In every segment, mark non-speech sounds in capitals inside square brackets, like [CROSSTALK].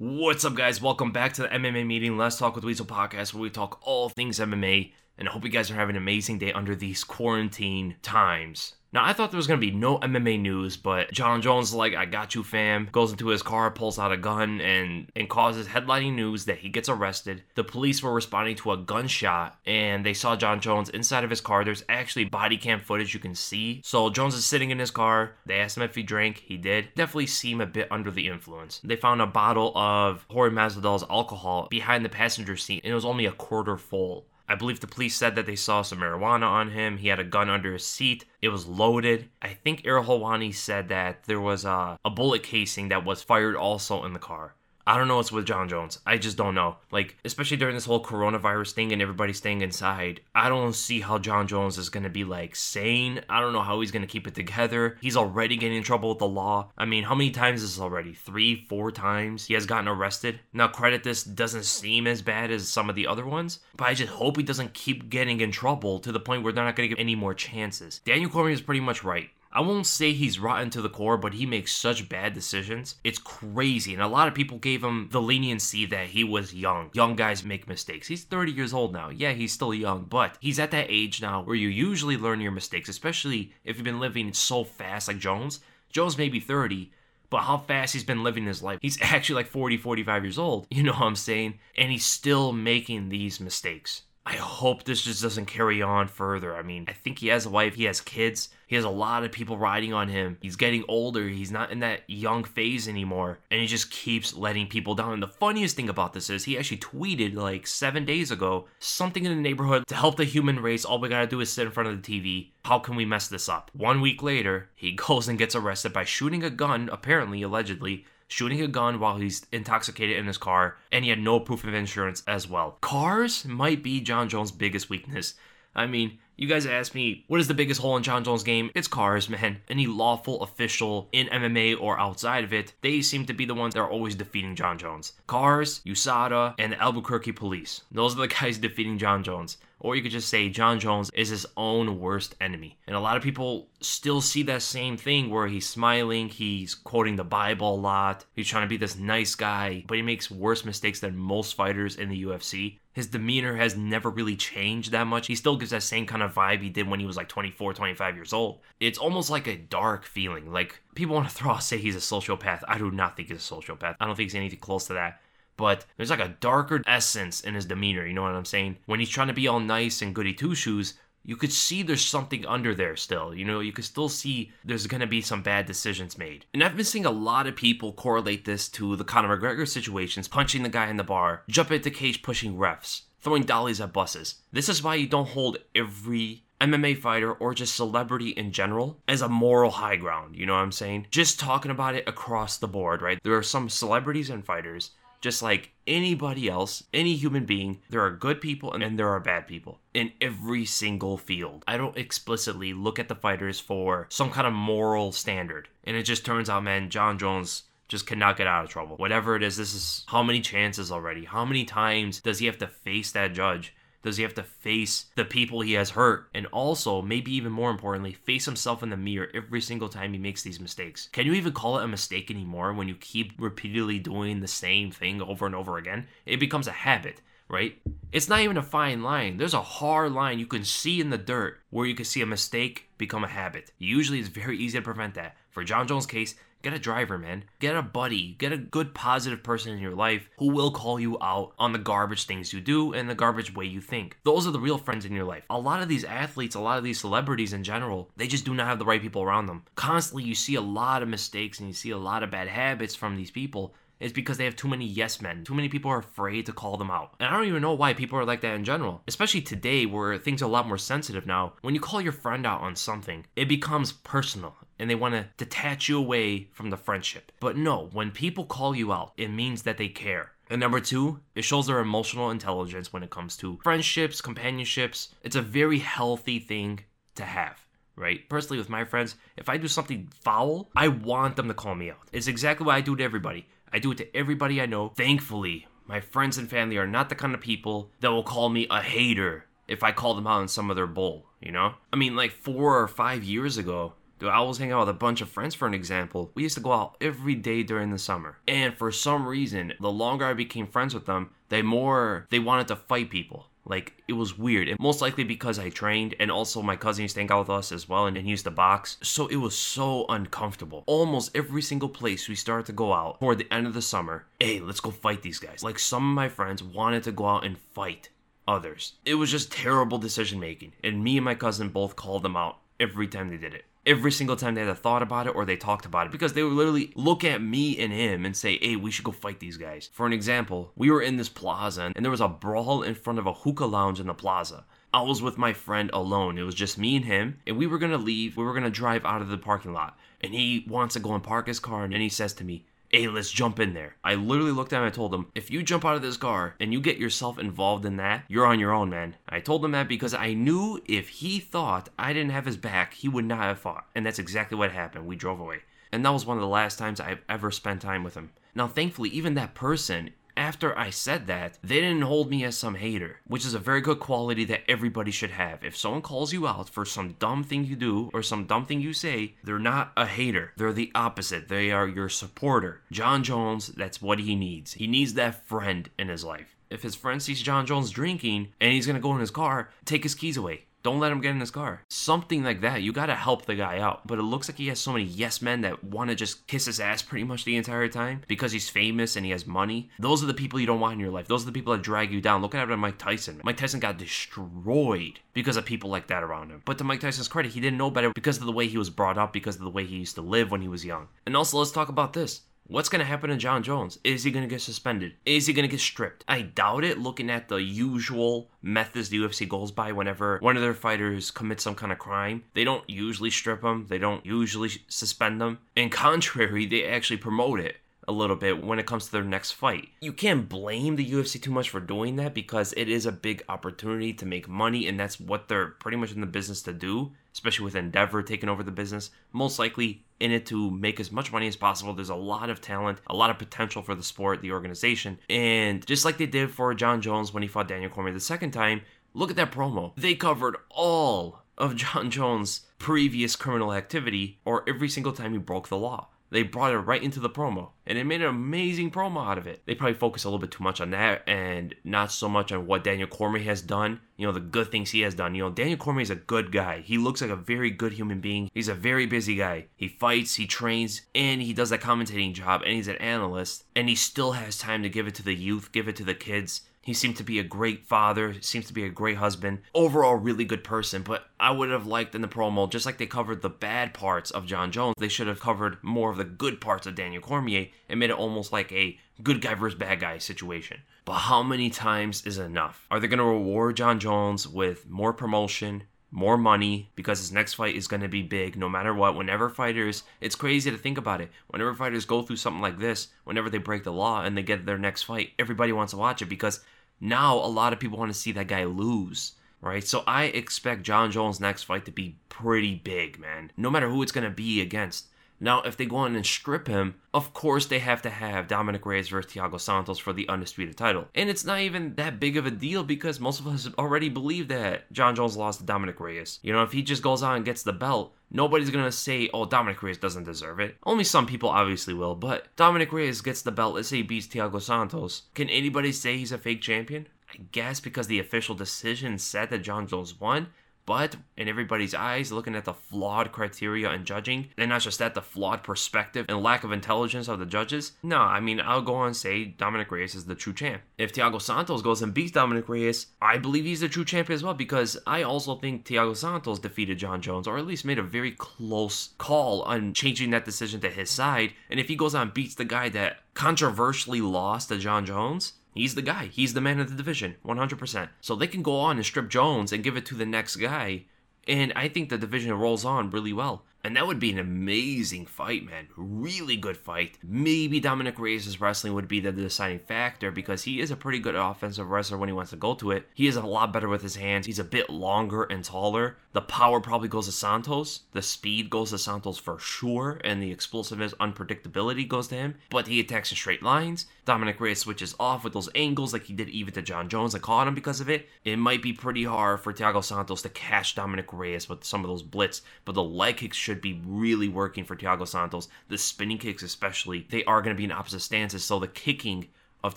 What's up, guys? Welcome back to the MMA meeting. Let's talk with Weasel podcast, where we talk all things MMA. And I hope you guys are having an amazing day under these quarantine times. Now, I thought there was going to be no MMA news, but Jon Jones, like, I got you, fam, goes into his car, pulls out a gun, and, and causes headlining news that he gets arrested. The police were responding to a gunshot, and they saw Jon Jones inside of his car. There's actually body cam footage you can see. So Jones is sitting in his car. They asked him if he drank. He did. Definitely seem a bit under the influence. They found a bottle of Jorge Masvidal's alcohol behind the passenger seat, and it was only a quarter full. I believe the police said that they saw some marijuana on him. He had a gun under his seat. It was loaded. I think Ariel Helwani said that there was a, a bullet casing that was fired also in the car. I don't know what's with Jon Jones. I just don't know. Like, especially during this whole coronavirus thing and everybody staying inside, I don't see how Jon Jones is going to be like sane. I don't know how he's going to keep it together. He's already getting in trouble with the law. I mean, how many times is this already? Three, four times he has gotten arrested. Now, credit this doesn't seem as bad as some of the other ones, but I just hope he doesn't keep getting in trouble to the point where they're not going to give any more chances. Daniel Cormier is pretty much right. I won't say he's rotten to the core, but he makes such bad decisions. It's crazy. And a lot of people gave him the leniency that he was young. Young guys make mistakes. He's 30 years old now. Yeah, he's still young, but he's at that age now where you usually learn your mistakes, especially if you've been living so fast like Jones. Jones may be 30, but how fast he's been living his life. He's [LAUGHS] actually like 40, 45 years old. You know what I'm saying? And he's still making these mistakes. I hope this just doesn't carry on further. I mean, I think he has a wife, he has kids, he has a lot of people riding on him. He's getting older, he's not in that young phase anymore, and he just keeps letting people down. And the funniest thing about this is he actually tweeted like seven days ago something in the neighborhood to help the human race. All we gotta do is sit in front of the TV. How can we mess this up? One week later, he [LAUGHS] goes and gets arrested by shooting a gun, apparently, allegedly, shooting a gun while he's intoxicated in his car, and he had no proof of insurance as well. Cars might be Jon Jones' biggest weakness. I mean, you guys ask me, what is the biggest hole in Jon Jones' game? It's cars, man. Any lawful official in MMA or outside of it, they seem to be the ones that are always defeating Jon Jones. Cars, USADA, and the Albuquerque police. Those are the [LAUGHS] guys defeating Jon Jones. Or you could just say Jon Jones is his own worst enemy. And a lot of people still see that same thing where he's smiling, he's quoting the Bible a lot, he's trying to be this nice guy, but he makes worse mistakes than most fighters in the UFC. His demeanor has never really changed that much. He still gives that same kind of vibe he did when he was like 24, 25 years old. It's almost like a dark feeling. Like people want to throw out say he's a sociopath. I do not think he's a sociopath. I don't think he's anything close to that but there's like a darker essence in his demeanor. You know what I'm saying? When he's trying to be all nice and goody two shoes, you could see there's something under there still. You know, you could still see there's going to be some bad decisions made. And I've been seeing a lot of people correlate this to the Conor McGregor situations, punching the guy in the bar, jumping at the cage, pushing refs, throwing dollies at buses. This is why you don't hold every MMA fighter or just celebrity in general as a moral high ground. You know what I'm saying? Just talking about it across the board, right? There are some celebrities and fighters just like anybody else, any human being, there are good people and there are bad people in every single field. I don't explicitly look at the fighters for some kind of moral standard. And it just turns out, man, Jon Jones just cannot get out of trouble. Whatever it is, this is how many chances already? How many times does he have to face that judge? Does he have to face the people he has hurt? And also, maybe even more importantly, face himself in the mirror every single time he makes these mistakes. Can you even call it a mistake anymore when you keep repeatedly doing the same thing over and over again? It becomes a habit right? It's not even a fine line. There's a hard line you can see in the dirt where you can see a mistake become a habit. Usually it's very easy to prevent that. For Jon Jones' case, Get a driver, man. Get a buddy. Get a good, positive person in your life who will call you out on the garbage things you do and the garbage way you think. Those are the real friends in your life. A lot of these athletes, a lot of these celebrities in general, they just do not have the right people around them. Constantly, you see a lot of mistakes and you see a lot of bad habits from these people is because they have too many yes men. Too many people are afraid to call them out. And I don't even know why people are like that in general. Especially today where things are a lot more sensitive now. When you call your friend out on something, it becomes personal and they want to detach you away from the friendship. But no, when people call you out, it means that they care. And number two, it shows their emotional intelligence when it comes to friendships, companionships. It's a very healthy thing to have right? Personally, with my friends, if I do something foul, I want them to call me out. It's exactly what I do to everybody. I do it to everybody I know. Thankfully, my friends and family are not the kind of people that will call me a hater if I call them out on some of their bull, you know? I mean, like four or five years ago, Dude, I was hanging out with a bunch of friends, for an example. We used to go out every day during the summer. And for some reason, the longer I became friends with them, the more they wanted to fight people. Like, it was weird. And most likely because I trained, and also my cousin used to hang out with us as well, and, he used to box. So it was so uncomfortable. Almost every single place we started to go out toward the end of the summer, hey, let's go fight these guys. Like, some of my friends wanted to go out and fight others. It was just terrible decision making. And me and my cousin both called them out every time they did it every single time they had a thought about it or they talked about it because they would literally look at me and him and say, hey, we should go fight these guys. For an example, we were in this plaza and there was a brawl in front of a hookah lounge in the plaza. I was with my friend alone. It was just me and him, and we were gonna leave. We were gonna drive out of the parking lot. And he wants to go and park his car, and he says to me, hey, let's jump in there. I literally looked at him and I told him, if you jump out of this car and you get yourself involved in that, you're on your own, man. I told him that because I knew if he thought I didn't have his back, he would not have fought. And that's exactly what happened. We drove away. And that was one of the last times I've ever spent time with him. Now, thankfully, even that person after I said that, they didn't hold me as some hater, which is a very good quality that everybody should have. If someone calls you out for some dumb thing you do or some dumb thing you say, they're not a hater. They're the opposite. They are your supporter. Jon Jones, that's what he needs. He needs that friend in his life. If his friend sees Jon Jones drinking and he's gonna go in his car, take his keys away. Don't let him get in his car. Something like that. You gotta help the guy out. But it looks like he has so many yes men that wanna just kiss his ass pretty much the entire time because he's famous and he has money. Those are the people you don't want in your life. Those are the people that drag you down. Look at Mike Tyson. Mike Tyson got destroyed because of people like that around him. But to Mike Tyson's credit, he didn't know better because of the way he was brought up, because of the way he used to live when he was young. And also, let's talk about this. What's going to happen to Jon Jones? Is he going to get suspended? Is he going to get stripped? I doubt it, looking at the usual methods the UFC goes by whenever one of their fighters commits some kind of crime. They don't usually strip them, they don't usually suspend them. In contrary, they actually promote it a little bit when it comes to their next fight. You can't blame the UFC too much for doing that because it is a big opportunity to make money, and that's what they're pretty much in the business to do, especially with Endeavor taking over the business. Most likely, in it to make as much money as possible. There's a lot of talent, a lot of potential for the sport, the organization. And just like they did for Jon Jones when he fought Daniel Cormier the second time, look at that promo. They covered all of [LAUGHS] Jon Jones' previous criminal activity or every single time he broke the law. They brought it right into the promo, and it made an amazing promo out of it. They probably focus a little bit too much on that and not so much on what Daniel Cormier has done, you know, the good things he has done. You know, Daniel Cormier is a good guy. He looks like a very good human being. He's a very busy guy. He fights, he trains, and he does that commentating job, and he's an analyst, and he still has time to give it to the youth, give it to the kids he seemed to be a great father, seems to be a great husband, overall, really good person. But I would have liked in the promo, just like they covered the bad parts of Jon Jones, they should have covered more of the good parts of Daniel Cormier and made it almost like a good guy versus bad guy situation. But how many times is enough? Are they going to reward Jon Jones with more promotion, more money because his next fight is going to be big no matter what. Whenever fighters, it's crazy to think about it. Whenever fighters go through something like this, whenever they break the law and they get their next fight, everybody wants to watch it because now a lot of people want to see that guy lose, right? So I expect Jon Jones' next fight to be pretty big, man. No matter who it's going to be against. Now, if they go in and strip him, of course they have to have Dominick Reyes versus Thiago Santos for the undisputed title. And it's not even that big of a deal because most of us already believe that Jon Jones lost to Dominick Reyes. You know, if he just goes on and gets the belt, nobody's gonna say, oh, Dominick Reyes doesn't deserve it. Only some people obviously will, but Dominick Reyes gets the belt, let's say he beats Thiago Santos. Can anybody say he's a fake champion? I guess because the official decision said that Jon Jones won, but in everybody's eyes, looking at the flawed criteria and judging, and not just that, the flawed perspective and lack of intelligence of the judges, no, I mean, I'll go on and say Dominick Reyes is the true champ. If Thiago Santos goes and beats Dominick Reyes, I believe he's the true champ as well because I also think Thiago Santos defeated Jon Jones, or at least made a very close call on changing that decision to his side. And if he goes on and beats the guy that controversially lost to Jon Jones, He's the guy. He's the man of the division, 100%. So they can go on and strip Jones and give it to the next guy. And I think the division rolls on really well. And that would be an amazing fight, man. Really good fight. Maybe Dominick Reyes' wrestling would be the deciding factor because he is a pretty good offensive wrestler when he wants to go to it. He is a lot better with his hands. He's a bit longer and taller. The power probably goes to Santos. The speed goes to Santos for sure. And the explosiveness, unpredictability goes to him. But he attacks in straight lines. Dominick Reyes switches off with those angles like he did even to Jon Jones. I caught him because of it. It might be pretty hard for Thiago Santos to catch Dominick Reyes with some of those blitz. But the leg kicks should be really working for Thiago Santos. The spinning kicks, especially, they are going to be in opposite stances, so the kicking of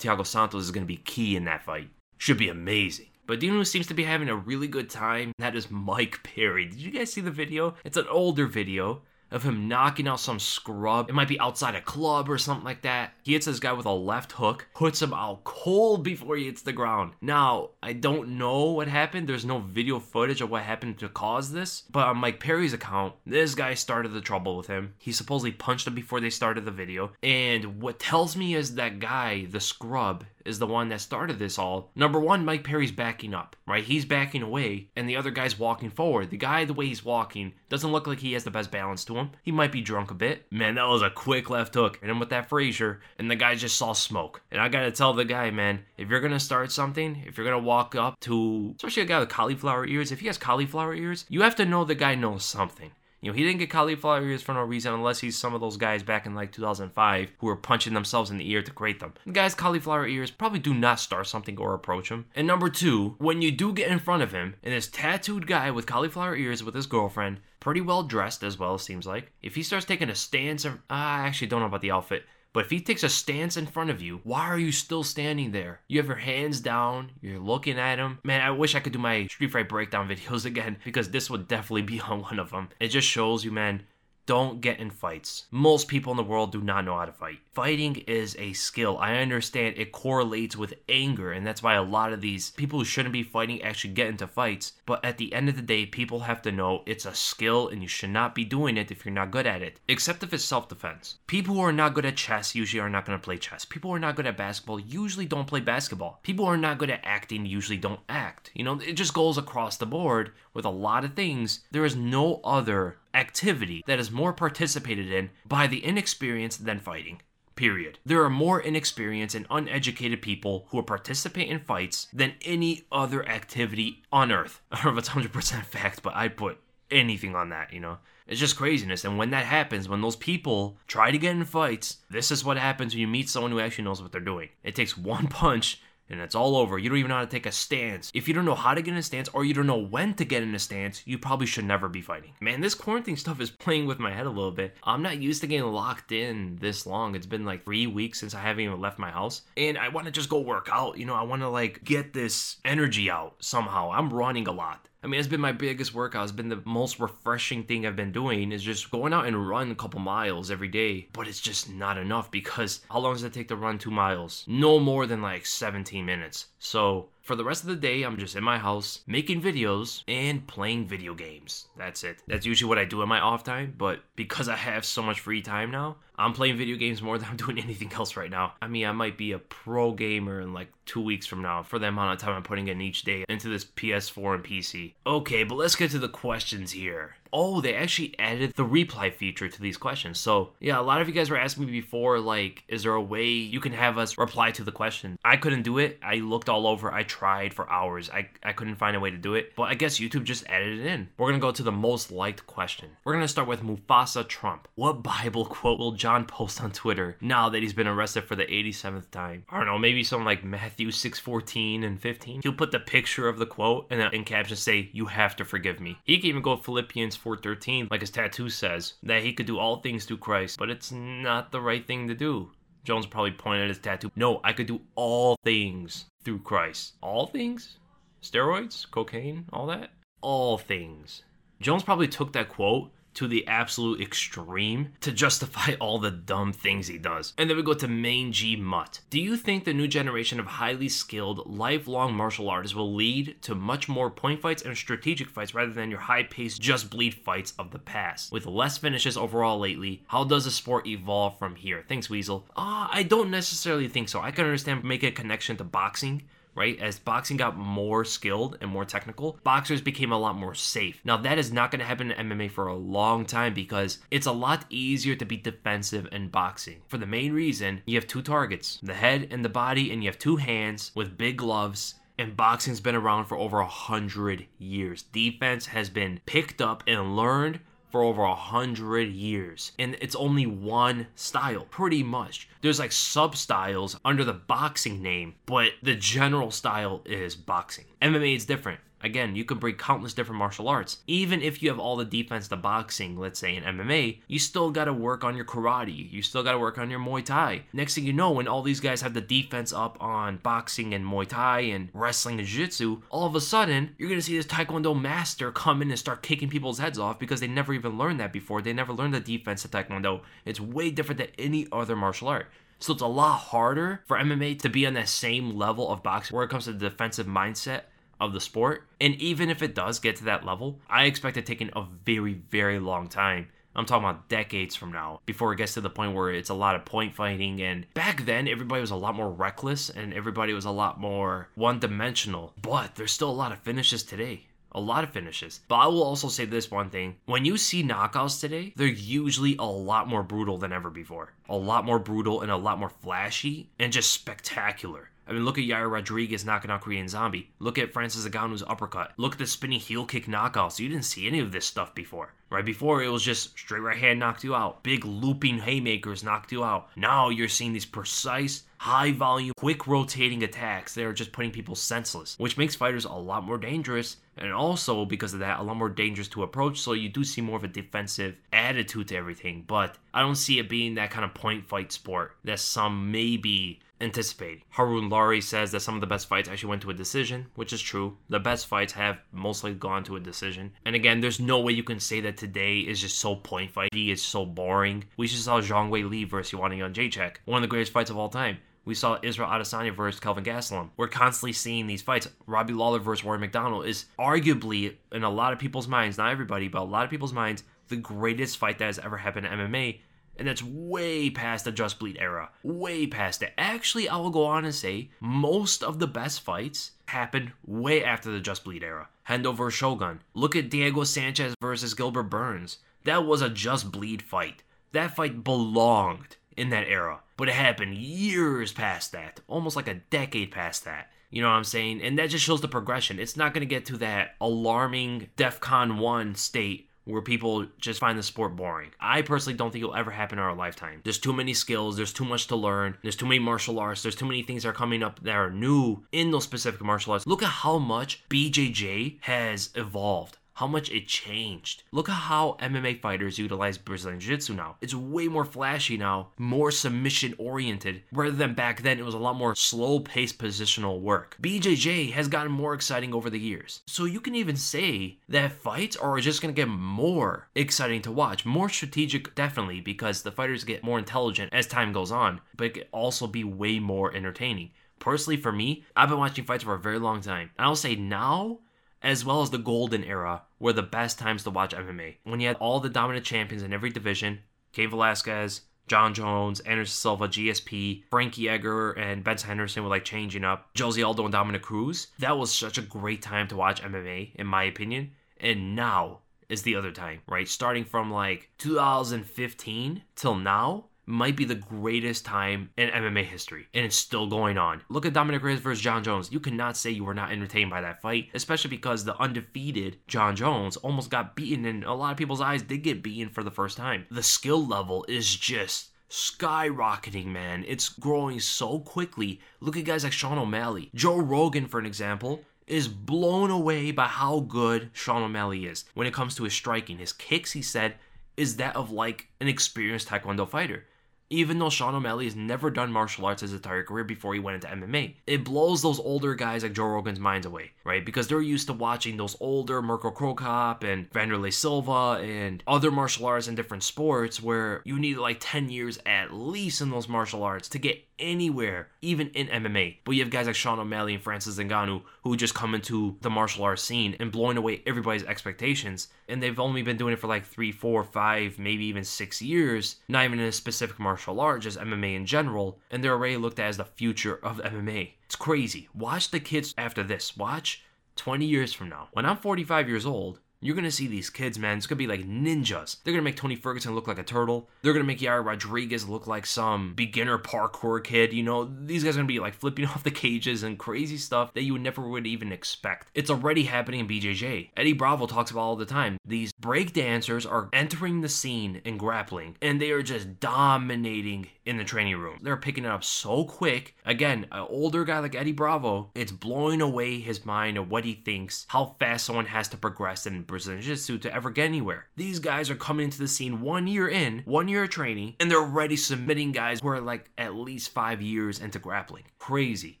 Thiago Santos is going to be key in that fight. Should be amazing. But do you know who seems to be having a really good time? That is Mike Perry. Did you guys see the video? It's an older video of him knocking out some scrub. It might be outside a club or something like that. He hits this guy with a left hook, puts him out cold before he hits the ground. Now, I don't know what happened. There's no video footage of what happened to cause this. But on Mike Perry's account, this guy started the trouble with him. He supposedly punched him before they started the video. And what tells me is that guy, the scrub, is the one that started this all. Number one, Mike Perry's backing up, right? He's backing away, and the other guy's walking forward. The guy, the way he's walking, doesn't look like he has the best balance to him. He might be drunk a bit. Man, that was a quick left hook. And then with that Frazier, and the guy just saw smoke. And I gotta tell the guy, man, if you're gonna start something, if you're gonna walk up to, especially a guy with cauliflower ears, if he has cauliflower ears, you have to know the guy knows something. You know, he didn't get cauliflower ears for no reason unless he's some of those guys back in like 2005 who were punching themselves in the ear to create them. The guys cauliflower ears probably do not start something or approach him. And number two, when you do get in front of him and this tattooed guy with cauliflower ears with his girlfriend, pretty well dressed as well, it seems like, if he starts taking a stance, or, ah, I actually don't know about the outfit. But if he takes a stance in front of you, why are you still standing there? You have your hands down, you're looking at him. Man, I wish I could do my Street Fight breakdown [LAUGHS] videos again because this would definitely be on one of them. It just shows you, man, don't get in fights. Most people in the world do not know how to fight. Fighting is a skill. I understand it correlates with anger, and that's why a lot of these people who shouldn't be fighting actually get into fights. But at the end of the day, people have to know it's a skill and you should not be doing it if you're not good at it, except if it's self defense. People who are not good at chess usually are not going to play chess. People who are not good at basketball usually don't play basketball. People who are not good at acting usually don't act. You know, it just goes across the board with a lot of things. There is no other activity that is more participated in by the inexperienced than fighting. Period. There are more inexperienced and uneducated people who participate in fights than any other activity on earth. [LAUGHS] I don't know if it's 100% fact, but I put anything on that, you know? It's just craziness. And when that happens, when those people try to get in fights, this is what happens when you meet someone who actually knows what they're doing. It takes one [LAUGHS] punch and it's all over. You don't even know how to take a stance. If you don't know how to get in a stance or you don't know when to get in a stance, you probably should never be fighting. Man, this quarantine stuff is playing with my head a little bit. I'm not used to getting locked in this long. It's been like three weeks since I haven't even left my house. And I want to just go work out. You know, I want to like get this energy out somehow. I'm running a lot. I mean, it's been my biggest workout. It's been the most refreshing thing I've been doing is just going out and run a couple miles every day. But it's just not enough because how long does it take to run two miles? No more than like 17 minutes. So for the rest of the day, I'm just in my house making videos and playing video games. That's it. That's usually what I do in my off time, but because I have so much free time now, I'm playing video games more than I'm [LAUGHS] doing anything else right now. I mean, I might be a pro gamer in like two weeks from now for the amount of time I'm putting in each day into this PS4 and PC. Okay, but let's get to the questions here oh, they actually added the reply feature to these questions. So, yeah, a lot of you guys were asking me before, like, is there a way you can have us reply to the question? I couldn't do it. I looked all over. I tried for hours. I, I couldn't find a way to do it. But I guess YouTube just added it in. We're going to go to the most liked question. We're going to start with Mufasa Trump. What Bible quote will John post on Twitter now that he's been arrested for the 87th time? I don't know, maybe something like Matthew 6 14 and 15. He'll put the picture of the quote and uh, in caption say, You have to forgive me. He can even go Philippians 4:13, like his tattoo says, that he could do all things through Christ, but it's not the right thing to do. Jones probably pointed at his tattoo. No, I could do all things through Christ. All things? Steroids, cocaine, all that? All things. Jones probably took that quote to the absolute extreme to justify [LAUGHS] all the dumb things he does. And then we go to Main G Mutt. Do you think the new generation of highly skilled, lifelong martial artists will lead to much more point fights and strategic fights rather than your high paced, just bleed fights of the past? With less finishes overall lately, how does the sport evolve from here? Thanks, Weasel. Ah, uh, I don't necessarily think so. I can understand making a connection to boxing right? As boxing got more skilled and more technical, boxers became a lot more safe. Now, that is not going to happen in MMA for a long time because it's a lot easier to be defensive in boxing. For the main reason, you have two targets the head and the body, and you have two hands with big gloves and boxing's been around for over a hundred years. Defense has been picked up and learned for over a hundred years. And it's only one style, pretty much. There's like sub styles under the boxing name, but the general style is boxing. MMA is different. Again, you can bring countless different martial arts. Even if you have all the defense to boxing, let's say in MMA, you still gotta work on your karate. You still gotta work on your Muay Thai. Next thing you know, when all these guys have the defense up on boxing and Muay Thai and wrestling and Jiu Jitsu, all of a sudden, you're gonna see this Taekwondo master come in and start kicking people's heads off because they never even learned that before. They never learned the defense of Taekwondo. It's way different than any other martial art. So it's a lot harder for MMA to be on that same level of boxing where it comes to the defensive mindset of the sport. And even if it does get to that level, I expect it taking a very, very long time. I'm talking about decades from now before it gets to the point where it's a lot of point fighting. And back then, everybody was a lot more reckless and everybody was a lot more one dimensional. But there's still a lot of finishes today. A lot of finishes. But I will also say this one thing. When you see knockouts today, they're usually a lot more brutal than ever before. A lot more brutal and a lot more flashy and just spectacular. I mean, look at Yair Rodriguez knocking out Korean Zombie. Look at Francis Ngannou's uppercut. Look at the spinning heel kick knockouts. You didn't see any of this stuff before. Right before, it was just straight right hand knocked you out. Big looping haymakers knocked you out. Now you're seeing these precise, high volume, quick rotating attacks that are just putting people senseless, which makes fighters a lot more dangerous. And also, because of that, a lot more dangerous to approach. So you do see more of a defensive attitude to everything. But I don't see it being that kind of point fight sport that some maybe anticipating. Harun Lari says that some of the best fights actually went to a decision, which is true. The best fights have mostly gone to a decision. And again, there's no way you can say that today is just so point fighty, it's so boring. We just saw Zhang Weili versus Joanna Jędrzejczyk, one of the greatest fights of all time. We saw Israel Adesanya versus Kelvin Gastelum. We're constantly seeing these fights. Robbie Lawler versus Rory MacDonald is arguably, in a lot of people's minds, not everybody, but a lot of people's minds, the greatest fight that has ever happened in MMA and that's way past the Just Bleed era. Way past it. Actually, I will go on and say most of the best fights happened way after the Just Bleed era. Hendo versus Shogun. Look at Diego Sanchez versus Gilbert Burns. That was a Just Bleed fight. That fight belonged in that era. But it happened years past that. Almost like a decade past that. You know what I'm saying? And that just shows the progression. It's not going to get to that alarming DEFCON 1 state where people just find the sport boring. I personally don't think it'll ever happen in our lifetime. There's too many skills, there's too much to learn, there's too many martial arts, there's too many things that are coming up that are new in those specific martial arts. Look at how much BJJ has evolved how much it changed. Look at how MMA fighters utilize Brazilian Jiu Jitsu now. It's way more flashy now, more submission oriented, rather than back then it was a lot more slow paced positional work. BJJ has gotten more exciting over the years. So you can even say that fights are just gonna get more exciting to watch, more strategic, definitely, because the fighters get more intelligent as time goes on, but it can also be way more entertaining. Personally, for me, I've been watching fights for a very long time. And I'll say now, as well as the golden era were the best times to watch MMA. When you had all the dominant champions in every division, Cain Velasquez, Jon Jones, Anderson Silva, GSP, Frankie Edgar, and Benson Henderson were like changing up. Jose Aldo and Dominick Cruz. That was such a great time to watch MMA, in my opinion. And now is the other time, right? Starting from like 2015 till now, might be the greatest time in MMA history, and it's still going on. Look at Dominick Reyes versus Jon Jones. You cannot say you were not entertained by that fight, especially because the undefeated Jon Jones almost got beaten, and a lot of people's eyes did get beaten for the first time. The skill level is just skyrocketing, man. It's growing so quickly. Look at guys like Sean O'Malley. Joe Rogan, for an example, is blown away by how good Sean O'Malley is when it comes to his striking. His kicks, he said, is that of like an experienced Taekwondo fighter even though Sean O'Malley has never done martial arts his entire career before he went into MMA. It blows those older guys like Joe Rogan's minds away, right? Because they're used to watching those older Mirko Cro Cop and Wanderlei Silva and other martial arts in different sports where you need like 10 years at least in those martial arts to get anywhere, even in MMA. But you have guys like Sean O'Malley and Francis Ngannou who just come into the martial arts scene and blowing away everybody's expectations. And they've only been doing it for like three, four, five, maybe even six years, not even in a specific martial art, just MMA in general. And they're already looked at as the future of MMA. It's crazy. Watch the kids after this. Watch 20 years from now. When I'm 45 years old, You're gonna see these kids, man. It's gonna be like ninjas. They're gonna make Tony Ferguson look like a turtle. They're gonna make Yair Rodriguez look like some beginner parkour kid. You know, these guys are gonna be like flipping [LAUGHS] off the cages and crazy stuff that you would never would even expect. It's already happening in BJJ. Eddie Bravo talks about all the time. These break dancers are entering the scene in grappling, and they are just dominating in the training room. They're picking it up so quick. Again, an older guy like Eddie Bravo, it's blowing away his mind of what he thinks, how fast someone has to progress in Brazilian Jiu-Jitsu to ever get anywhere. These guys are coming into the scene one year in, one year of training, and they're already submitting guys who are like at least five years into grappling. Crazy.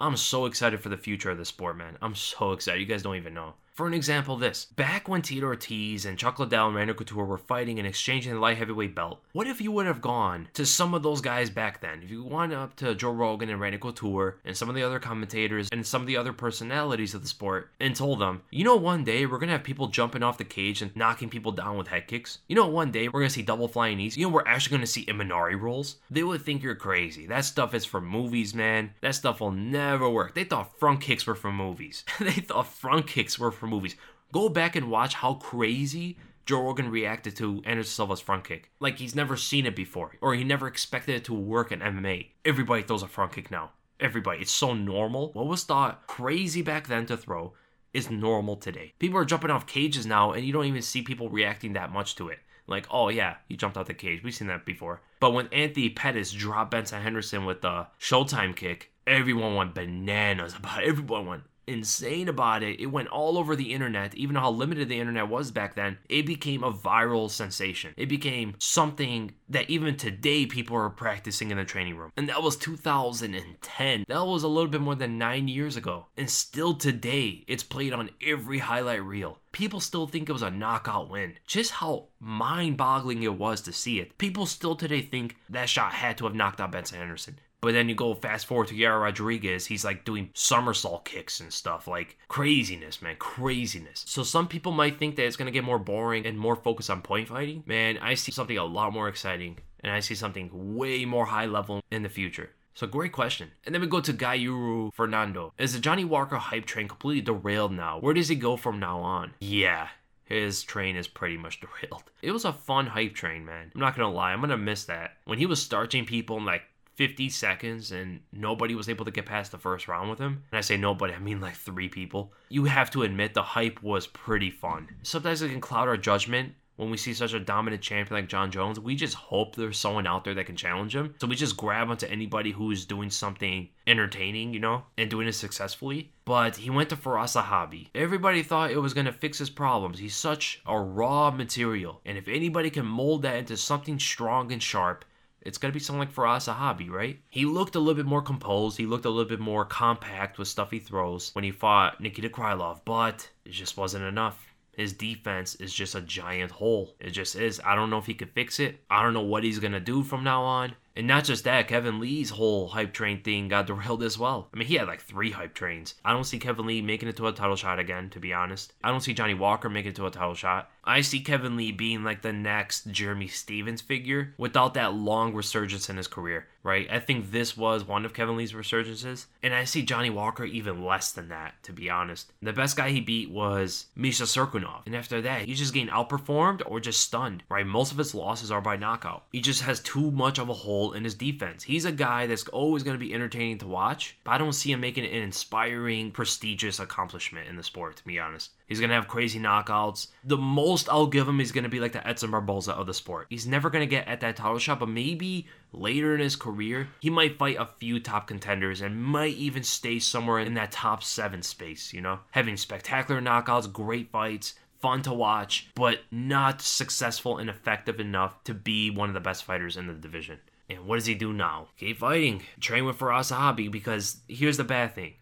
I'm so excited for the future of the sport, man. I'm so excited. You guys don't even know. For an example, this back when Tito Ortiz and Chuck Liddell and Randy Couture were fighting and exchanging the light heavyweight belt, what if you would have gone to some of those guys back then? If you went up to Joe Rogan and Randy Couture and some of the other commentators and some of the other personalities of the sport and told them, you know, one day we're gonna have people jumping off the cage and knocking people down with head kicks. You know, one day we're gonna see double flying knees. You know, we're actually gonna see Imanari rolls. They would think you're crazy. That stuff is for movies, man. That stuff will never work. They thought front kicks were for movies. [LAUGHS] they thought front kicks were for movies. Go back and watch how crazy Joe Rogan reacted to Anderson Silva's front kick. Like he's never seen it before, or he never expected it to work in MMA. Everybody throws a front kick now. Everybody. It's so normal. What was thought crazy back then to throw is normal today. People are jumping off cages now, and you don't even see people reacting that much to it. Like, oh yeah, he jumped out the cage. We've seen that before. But when Anthony Pettis dropped Benson Henderson with the Showtime kick, everyone went bananas about. Everyone went insane about it. It went all over the internet, even how limited the internet was back then. It became a viral sensation. It became something that even today people are practicing in the training room. And that was 2010. That was a little bit more than nine years ago. And still today, it's played on every highlight reel. People still think it was a knockout win. Just how mind boggling it was to see it. People still today think that shot had to have knocked out Benson Anderson. But then you go fast forward to Yair Rodriguez, he's like doing somersault kicks and stuff. Like craziness, man, craziness. So some people might think that it's gonna get more boring and more focused on point fighting. Man, I see something a lot more exciting and I see something way more high level in the future. So great question. And then we go to Gaiuru Fernando. Is the Johnny Walker hype train completely derailed now? Where does he go from now on? Yeah, his train is pretty much [LAUGHS] derailed. It was a fun hype train, man. I'm not gonna lie, I'm gonna miss that. When he was starching people and like 50 seconds and nobody was able to get past the first round with him. And I say nobody, I mean like three people. You have to admit the hype was pretty fun. Sometimes it can cloud our judgment when we see such a dominant champion like Jon Jones, we just hope there's someone out there that can challenge him. So we just grab onto anybody who's doing something entertaining, you know, and doing it successfully. But he went to Firas Zahabi. Everybody thought it was going to fix his problems. He's such a raw material. And if anybody can mold that into something strong and sharp, it's gonna be something like Firas Zahabi, right? He looked a little bit more composed. He looked a little bit more compact with stuff he throws when he fought Nikita Krylov, but it just wasn't enough. His defense is just a giant hole. It just is. I don't know if he could fix it. I don't know what he's gonna do from now on. And not just that, Kevin Lee's whole hype train thing got [LAUGHS] derailed as well. I mean, he had like three hype trains. I don't see Kevin Lee making it to a title shot again, to be honest. I don't see Johnny Walker making it to a title shot. I see Kevin Lee being like the next Jeremy Stephens figure without that long resurgence in his career, right? I think this was one of Kevin Lee's resurgences. And I see Johnny Walker even less than that, to be honest. The best guy he beat was Misha Cirkunov. And after that, he's just getting outperformed or just stunned, right? Most of his losses are by knockout. He just has too much of a hole in his defense. He's a guy that's always going to be entertaining to watch, but I don't see him making an inspiring, prestigious accomplishment in the sport, to be honest. He's going to have crazy knockouts. The most I'll give him is going to be like the Edson Barboza of the sport. He's never going to get at that title shot, but maybe later in his career, he might fight a few top contenders and might even stay somewhere in that top seven space, you know? Having spectacular knockouts, great fights, fun to watch, but not successful and effective enough to be one of the best fighters in the division. And what does he do now? Keep fighting. Train with Firas Zahabi because here's the bad thing.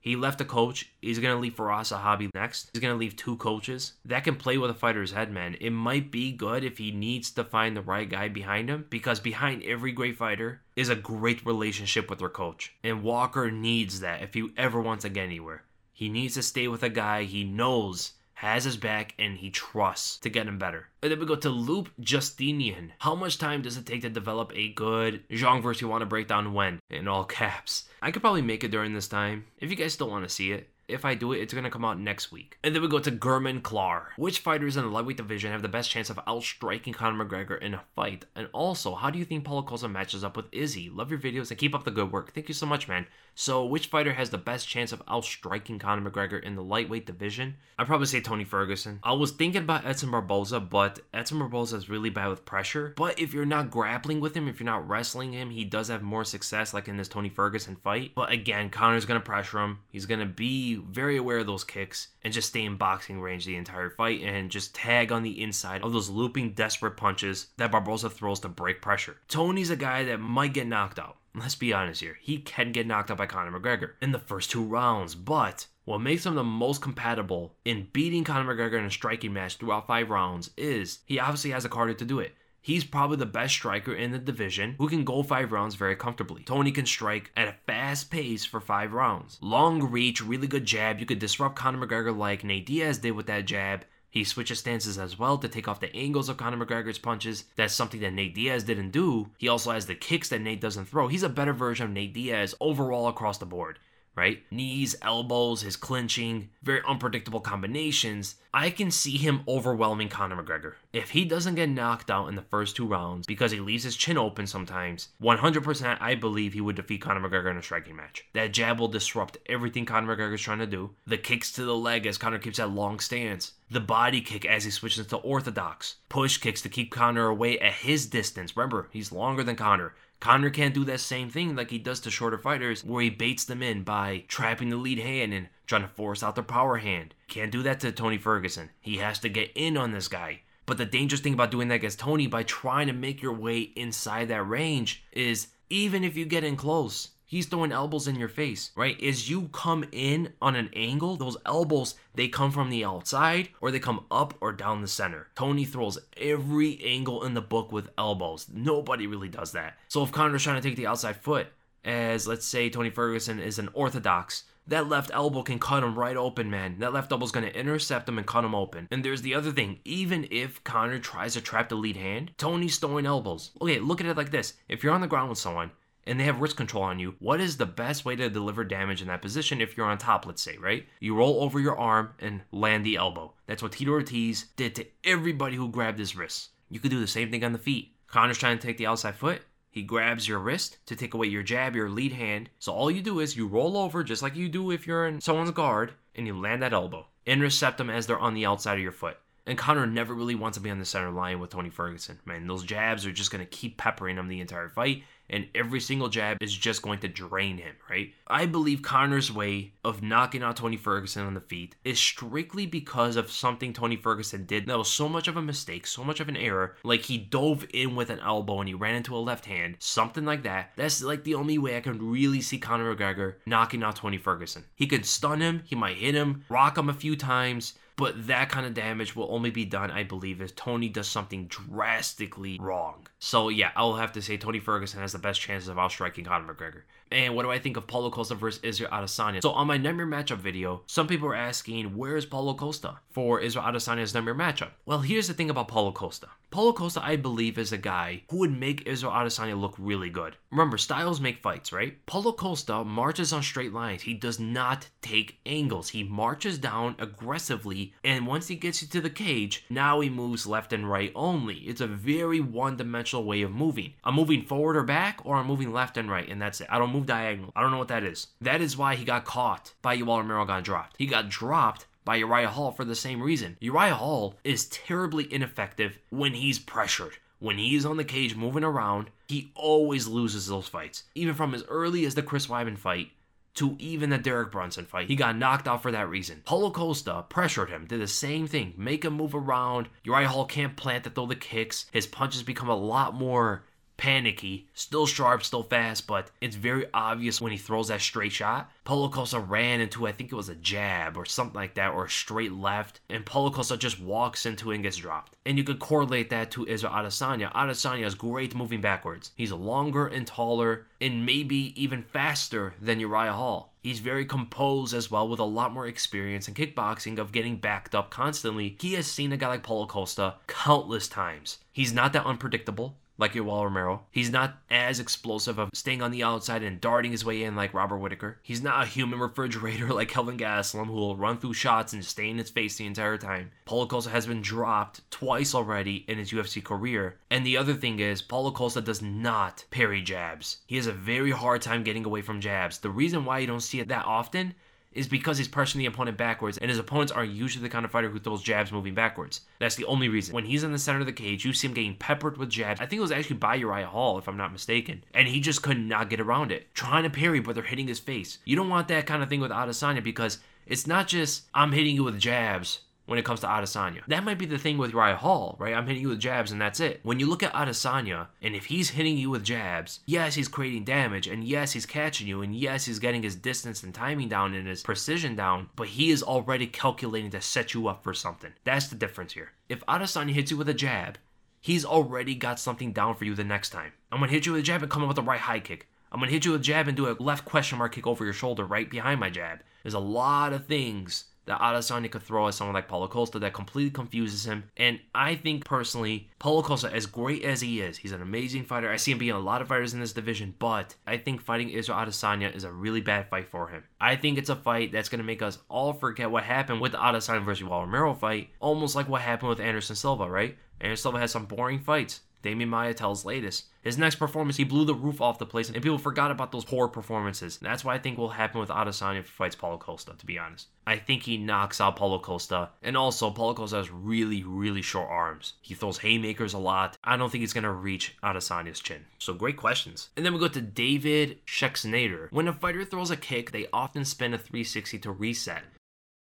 He left a coach. He's going to leave Firas Zahabi next. He's going to leave two coaches. That can play with a fighter's head, man. It might be good if he needs to find the right guy behind him because behind every great fighter is a great relationship with their coach. And Walker needs that if he ever wants to get anywhere. He needs to stay with a guy he knows has his back and he trusts to get him better. And then we go to Loop Justinian. How much time does it take to develop a good genre verse you want to break down when? In all caps. I could probably make it during this time. If you guys still want to see it, if I do it, it's gonna come out next week. And then we go to Gurman Klar. Which fighters in the lightweight division have the best chance of outstriking Conor McGregor in a fight? And also, how do you think Paulo Costa matches up with Izzy? Love your videos and keep up the good work. Thank you so much, man. So, which fighter has the best chance of outstriking Conor McGregor in the lightweight division? I'd probably say Tony Ferguson. I was thinking about Edson Barboza, but Edson Barboza is really bad with pressure. But if you're not grappling with him, if you're not wrestling him, he does have more success, like in this Tony Ferguson fight. But again, Conor's gonna pressure him. He's gonna be very aware of those kicks and just stay in boxing range the entire fight and just tag on the inside of those looping, desperate punches that Barboza throws to break pressure. Tony's a guy that might get knocked out. Let's be honest here. He can get knocked out by Conor McGregor in the first two rounds, but what makes him the most compatible in beating Conor McGregor in a striking match throughout five rounds is he obviously has a cardio to do it. He's probably the best striker in the division who can go five rounds very comfortably. Tony can strike at a fast pace for five rounds. Long reach, really good jab. You could disrupt Conor McGregor like Nate Diaz did with that jab. He switches stances as well to take off the angles of Conor McGregor's punches. That's something that Nate Diaz didn't do. He also has the kicks that Nate doesn't throw. He's a better version of Nate Diaz overall across the board right? Knees, elbows, his clinching, very unpredictable combinations. I can see him overwhelming Conor McGregor. If he doesn't get knocked out in the first two rounds because he leaves his chin open sometimes, 100% I believe he would defeat Conor McGregor in a striking match. That jab will disrupt everything Conor McGregor is trying to do. The kicks to the leg as Conor keeps that long stance. The body kick as he switches to orthodox. Push kicks to keep Conor away at his distance. Remember, he's longer than Conor. Conor can't do that same thing like he does to shorter fighters, where he baits them in by trapping the lead hand and trying to force out their power hand. Can't do that to Tony Ferguson. He has to get in on this guy. But the dangerous thing about doing that against Tony by trying to make your way inside that range is even if you get in close, he's throwing elbows in your face, right? As you come in on an angle, those elbows, they come from the outside or they come up or down the center. Tony throws every angle in the book with elbows. Nobody really does that. So if Conor's trying to take the outside foot, as let's say Tony Ferguson is an orthodox, that left elbow can cut him right open, man. That left elbow's gonna intercept him and cut him open. And there's the other thing, even if Conor tries to trap the lead hand, Tony's throwing elbows. Okay, look at it like this. If you're on the ground with someone and they have wrist control on you, what is the best way to deliver damage in that position if you're on top, let's say, right? You roll over your arm and land the elbow. That's what Tito Ortiz did to everybody who grabbed his wrist. You could do the same thing on the feet. Conor's trying to take the outside foot. He grabs your wrist to take away your jab, your lead hand. So all you do is you roll over just like you do if you're in someone's guard and you land that elbow. Intercept them as they're on the outside of your foot. And Conor never really wants to be on the center line with Tony Ferguson. Man, those jabs are just going to keep peppering him the entire fight and every single jab is just going to drain him, right? I believe Conor's way of knocking out Tony Ferguson on the feet is strictly because of something Tony Ferguson did that was so much of a mistake, so much of an error. Like he dove in with an elbow and he ran into a left hand, something like that. That's like the only way I can really see Conor McGregor knocking out Tony Ferguson. He could stun him, he might hit him, rock him a few times, but that kind of damage will only be done, I believe, if Tony does something drastically wrong. So yeah, I'll have to say Tony Ferguson has the best chances of outstriking Conor McGregor. And what do I think of Paulo Costa versus Israel Adesanya? So on my Nightmare matchup video, some people are asking, where is Paulo Costa for Israel Adesanya's Nightmare matchup? Well, here's the thing about Paulo Costa. Paulo Costa, I believe, is a guy who would make Israel Adesanya look really good. Remember, styles make fights, right? Paulo Costa marches on straight lines. He does not take angles. He marches down aggressively, and once he gets you to the cage, now he moves left and right only. It's a very one-dimensional way of moving. I'm moving forward or back, or I'm moving left and right, and that's it. I don't move move diagonal. I don't know what that is. That is why he got caught by Yoel Romero got dropped. He got dropped by Uriah Hall for the same reason. Uriah Hall is terribly ineffective when he's pressured. When he's on the cage moving around, he always loses those fights. Even from as early as the Chris Weidman fight to even the Derek Brunson fight. He got knocked out for that reason. Paulo Costa pressured him, did the same thing, make him move around. Uriah Hall can't plant to throw the kicks. His punches become a lot more panicky, still sharp, still fast, but it's very obvious when he throws that straight shot. Paulo Costa ran into, I think it was a jab or something like that, or a straight left, and Paulo Costa just walks into it and gets dropped. And you could correlate that to Israel Adesanya. Adesanya is great moving backwards. He's longer and taller, and maybe even faster than Uriah Hall. He's very composed as well with a lot more experience in kickboxing of getting backed up constantly. He has seen a guy like Paulo Costa countless times. He's not that unpredictable like Yoel Romero. He's not as explosive of staying on the outside and darting his way in like Robert Whitaker. He's not a human refrigerator [LAUGHS] like Kelvin Gastelum who will run through shots and stay in his face the entire time. Paulo Costa has been dropped twice already in his UFC career. And the other thing is, Paulo Costa does not parry jabs. He has a very hard time getting away from jabs. The reason why you don't see it that often is because he's pressing the opponent backwards, and his opponents are usually the kind of fighter who throws jabs moving backwards. That's the only reason. When he's in the center of the cage, you see him getting peppered with jabs. I think it was actually by Uriah Hall, if I'm not mistaken. And he just could not get around it. Trying to parry, but they're hitting his face. You don't want that kind of thing with Adesanya because it's not just, I'm hitting you with jabs when it comes to Adesanya. That might be the thing with Uriah Hall, right? I'm hitting you with jabs and that's it. When you look at Adesanya, and if he's hitting you with jabs, yes, he's creating damage, and yes, he's catching you, and yes, he's getting his distance and timing down and his precision down, but he is already calculating to set you up for something. That's the difference here. If Adesanya hits you with a jab, he's already got something down for you the next time. I'm gonna hit you with a jab and come up with a right high kick. I'm gonna hit you with a jab and do a left question mark kick over your shoulder right behind my jab. There's a lot of things that Adesanya could throw at someone like Paulo Costa that completely confuses him. And I think personally, Paulo Costa, as great as he is, he's an amazing fighter. I see him being a lot of fighters in this division, but I think fighting Israel Adesanya is a really bad fight for him. I think it's a fight that's going to make us all forget what happened with the Adesanya versus Yoel Romero fight, almost like what happened with Anderson Silva, right? Anderson Silva has some boring fights. Demian Maia tells latest. His next performance, he blew the roof off the place, and people forgot about those poor performances. That's what I think will happen with Adesanya if he fights Paulo Costa, to be honest. I think he knocks out Paulo Costa, and also Paulo Costa has really, really short arms. He throws haymakers a lot. I don't think he's going to reach Adesanya's chin. So great questions. And then we go to David Schexnader. When a fighter throws a kick, they often spin a 360 to reset.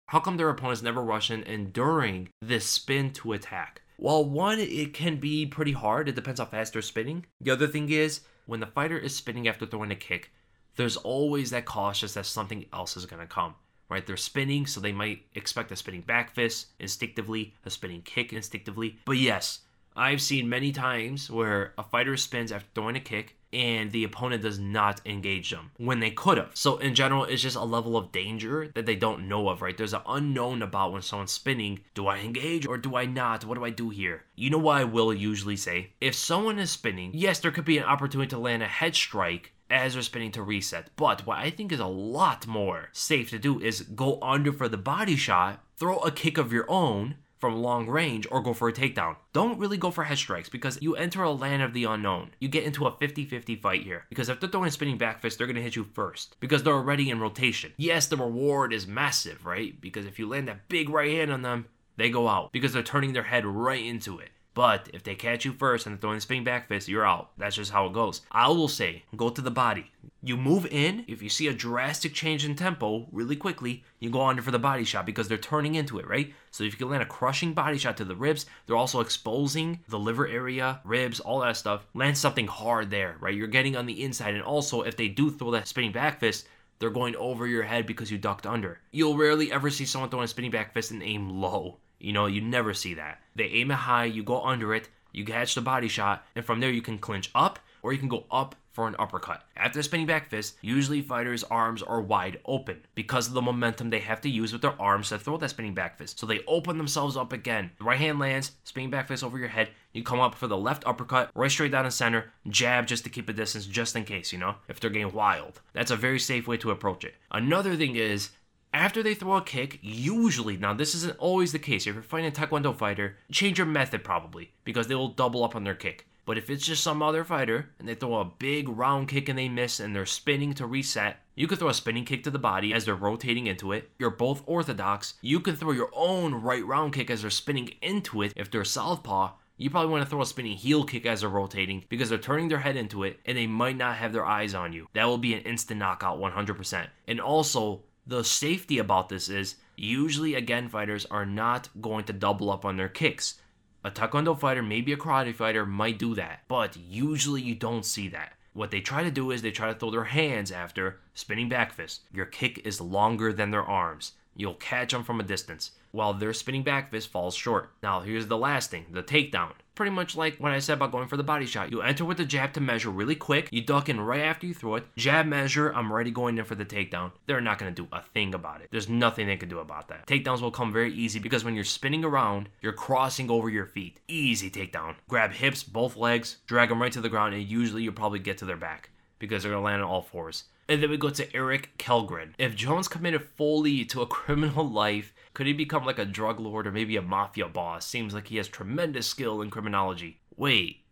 How come their opponents never rush in and during this spin to attack? While one, it can be pretty hard, it depends how fast they're spinning. The other thing is, when the fighter is spinning after throwing a kick, there's always that cautious that something else is going to come. Right? They're spinning, so they might expect a spinning back fist instinctively, a spinning kick instinctively. But yes, I've seen many times where a fighter spins after throwing a kick and the opponent does not engage them when they could have. So in general, it's just a level of danger that they don't know of, right? There's an unknown about when someone's spinning. Do I engage or do I not? What do I do here? You know what I will usually say? If someone is spinning, yes, there could be an opportunity to land a head strike as they're spinning to reset. But what I think is a lot more safe to do is go under for the body shot, throw a kick of your own, from long range or go for a takedown. Don't really go for head strikes because you enter a land of the unknown. You get into a 50 50 fight here because if they're throwing spinning back fist, they're going to hit you first because they're already in rotation. Yes, the reward is massive, right? Because if you land that big right hand on them, they go out because they're turning their head right into it. But if they catch you first and they're throwing a spinning back fist, you're out. That's just how it goes. I will say, go to the body. You move in. If you see a drastic change in tempo really quickly, you go under for the body shot because they're turning into it, right? So if you can land a crushing body shot to the ribs, they're also exposing the liver area, ribs, all that stuff. Land something hard there, right? You're getting on the inside. And also, if they do throw that spinning back fist, they're going over your head because you ducked under. You'll rarely ever see someone throwing a spinning back fist and aim low. You know, you never see that. They aim it high, you go under it, you catch the body shot, and from there you can clinch up or you can go up for an uppercut. After a spinning back fist, usually fighters' arms are wide open because of the momentum they have to use with their arms to throw that spinning back fist. So they open themselves up again. The right hand lands, spinning back fist over your head. You come up for the left uppercut, right straight down the center, jab just to keep a distance, just in case, you know, if they're getting wild. That's a very safe way to approach it. Another thing is after they throw a kick, usually, now this isn't always the case. If you're fighting a Taekwondo fighter, change your method probably because they will double up on their kick. But if it's just some other fighter and they throw a big round kick and they miss and they're spinning to reset, you could throw a spinning kick to the body as they're rotating into it. You're both orthodox. You can throw your own right round kick as they're spinning into it if they're southpaw. You probably want to throw a spinning heel kick as they're rotating because they're turning their head into it and they might not have their eyes on you. That will be an instant knockout 100%. And also, the safety about this is usually again fighters are not going to double up on their kicks. A taekwondo fighter, maybe a karate fighter might do that, but usually you don't see that. What they try to do is they try to throw their hands after spinning back fist. Your kick is longer than their arms. You'll catch them from a distance, while their spinning back fist falls short. Now, here's the last thing the takedown. Pretty much like what I said about going for the body shot. You enter with the jab to measure really quick. You duck in right after you throw it. Jab measure. I'm ready going in for the takedown. They're not to do a thing about it. There's nothing they can do about that. Takedowns will come very easy because when you're spinning around, you're crossing over your feet. Easy takedown. Grab hips, both legs, drag them right to the ground, and usually you'll probably get to their back because they're to land on all fours. And then we go to Eric Kellgren. If Jones committed fully to a [LAUGHS] criminal life, could he become like a drug lord or maybe a mafia boss? Seems like he has tremendous skill in criminology. Wait,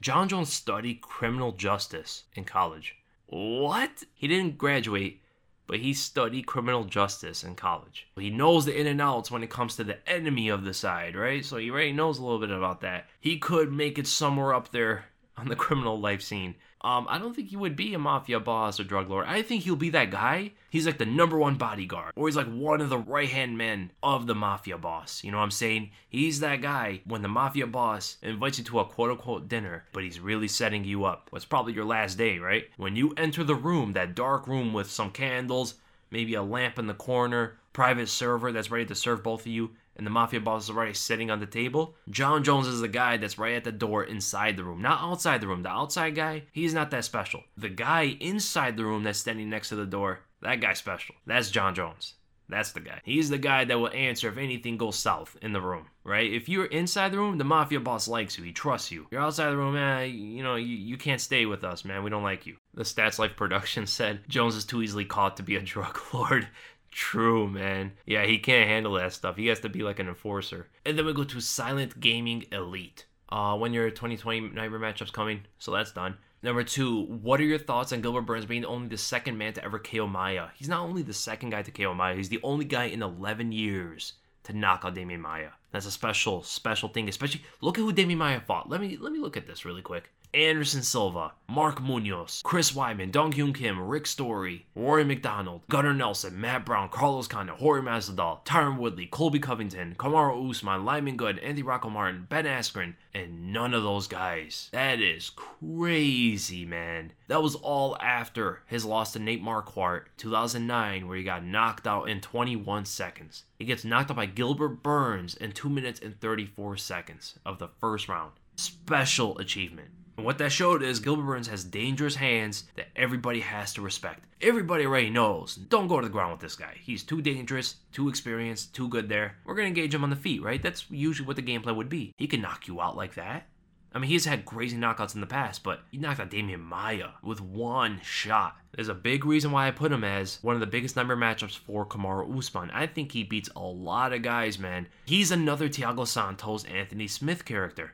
Jon Jones studied criminal justice in college. What? He didn't graduate, but he studied criminal justice in college. He knows the in and outs when it comes to the enemy of the side, right? So he already knows a little bit about that. He could make it somewhere up there on the criminal life scene. Um, I don't think he would be a mafia boss or drug lord. I think he'll be that guy. He's like the number one bodyguard, or he's like one of the right hand men of the mafia boss. You know what I'm saying? He's that guy when the mafia boss invites you to a quote unquote dinner, but he's really setting you up. It's probably your last day, right? When you enter the room, that dark room with some candles, maybe a lamp in the corner, private server that's ready to serve both of you, and the mafia boss is already sitting on the table. Jon Jones is the guy that's right at the door inside the room, not outside the room. The outside guy, he's not that special. The guy inside the room that's standing next to the door, that guy's special. That's Jon Jones. That's the guy. He's the guy that will answer if anything goes south in the room, right? If you're inside the room, the mafia boss likes you. He trusts you. You're outside the room, man, eh, you know, you, you can't stay with us, man. We don't like you. The Stats Life production [LAUGHS] said Jones is too easily caught to be a drug [LAUGHS] lord. True, man. Yeah, he can't handle that stuff. He has to be like an enforcer. And then we go to Silent Gaming Elite. Uh, when your 2020 Nightmare matchup's coming, so that's done. Number two, what are your thoughts on Gilbert Burns being only the second man to ever KO Maia? He's not only the second guy to KO Maia, he's the only guy in 11 years to knock out Demian Maia. That's a special, special thing. Especially, look at who Demian Maia fought. Let me let me look at this really quick. Anderson Silva, Mark Munoz, Chris Weidman, Dong Hyun Kim, Rick Story, Rory MacDonald, Gunnar Nelson, Matt Brown, Carlos Condit, Jorge Masvidal, Tyron Woodley, Colby Covington, Kamaru Usman, Lyman Good, Andy Rocco Martin, Ben Askren, and none of those guys. That is crazy, man. That was all after his loss to Nate Marquardt 2009, where he got knocked out in 21 seconds. He gets knocked out by Gilbert Burns in 2 minutes and 34 seconds of the first round. Special achievement. And what that showed is Gilbert Burns has dangerous hands that everybody has to respect. Everybody already knows. Don't go to the ground with this guy. He's too dangerous, too experienced, too good there. We're going to engage him on the feet, right? That's usually what the gameplay would be. He can knock you out like that. I mean, he's had crazy knockouts in the past, but he knocked out Demian Maia with one shot. There's a big reason why I put him as one of the biggest number matchups for Kamaru Usman. I think he beats a lot of guys, man. He's another Thiago Santos Anthony Smith character.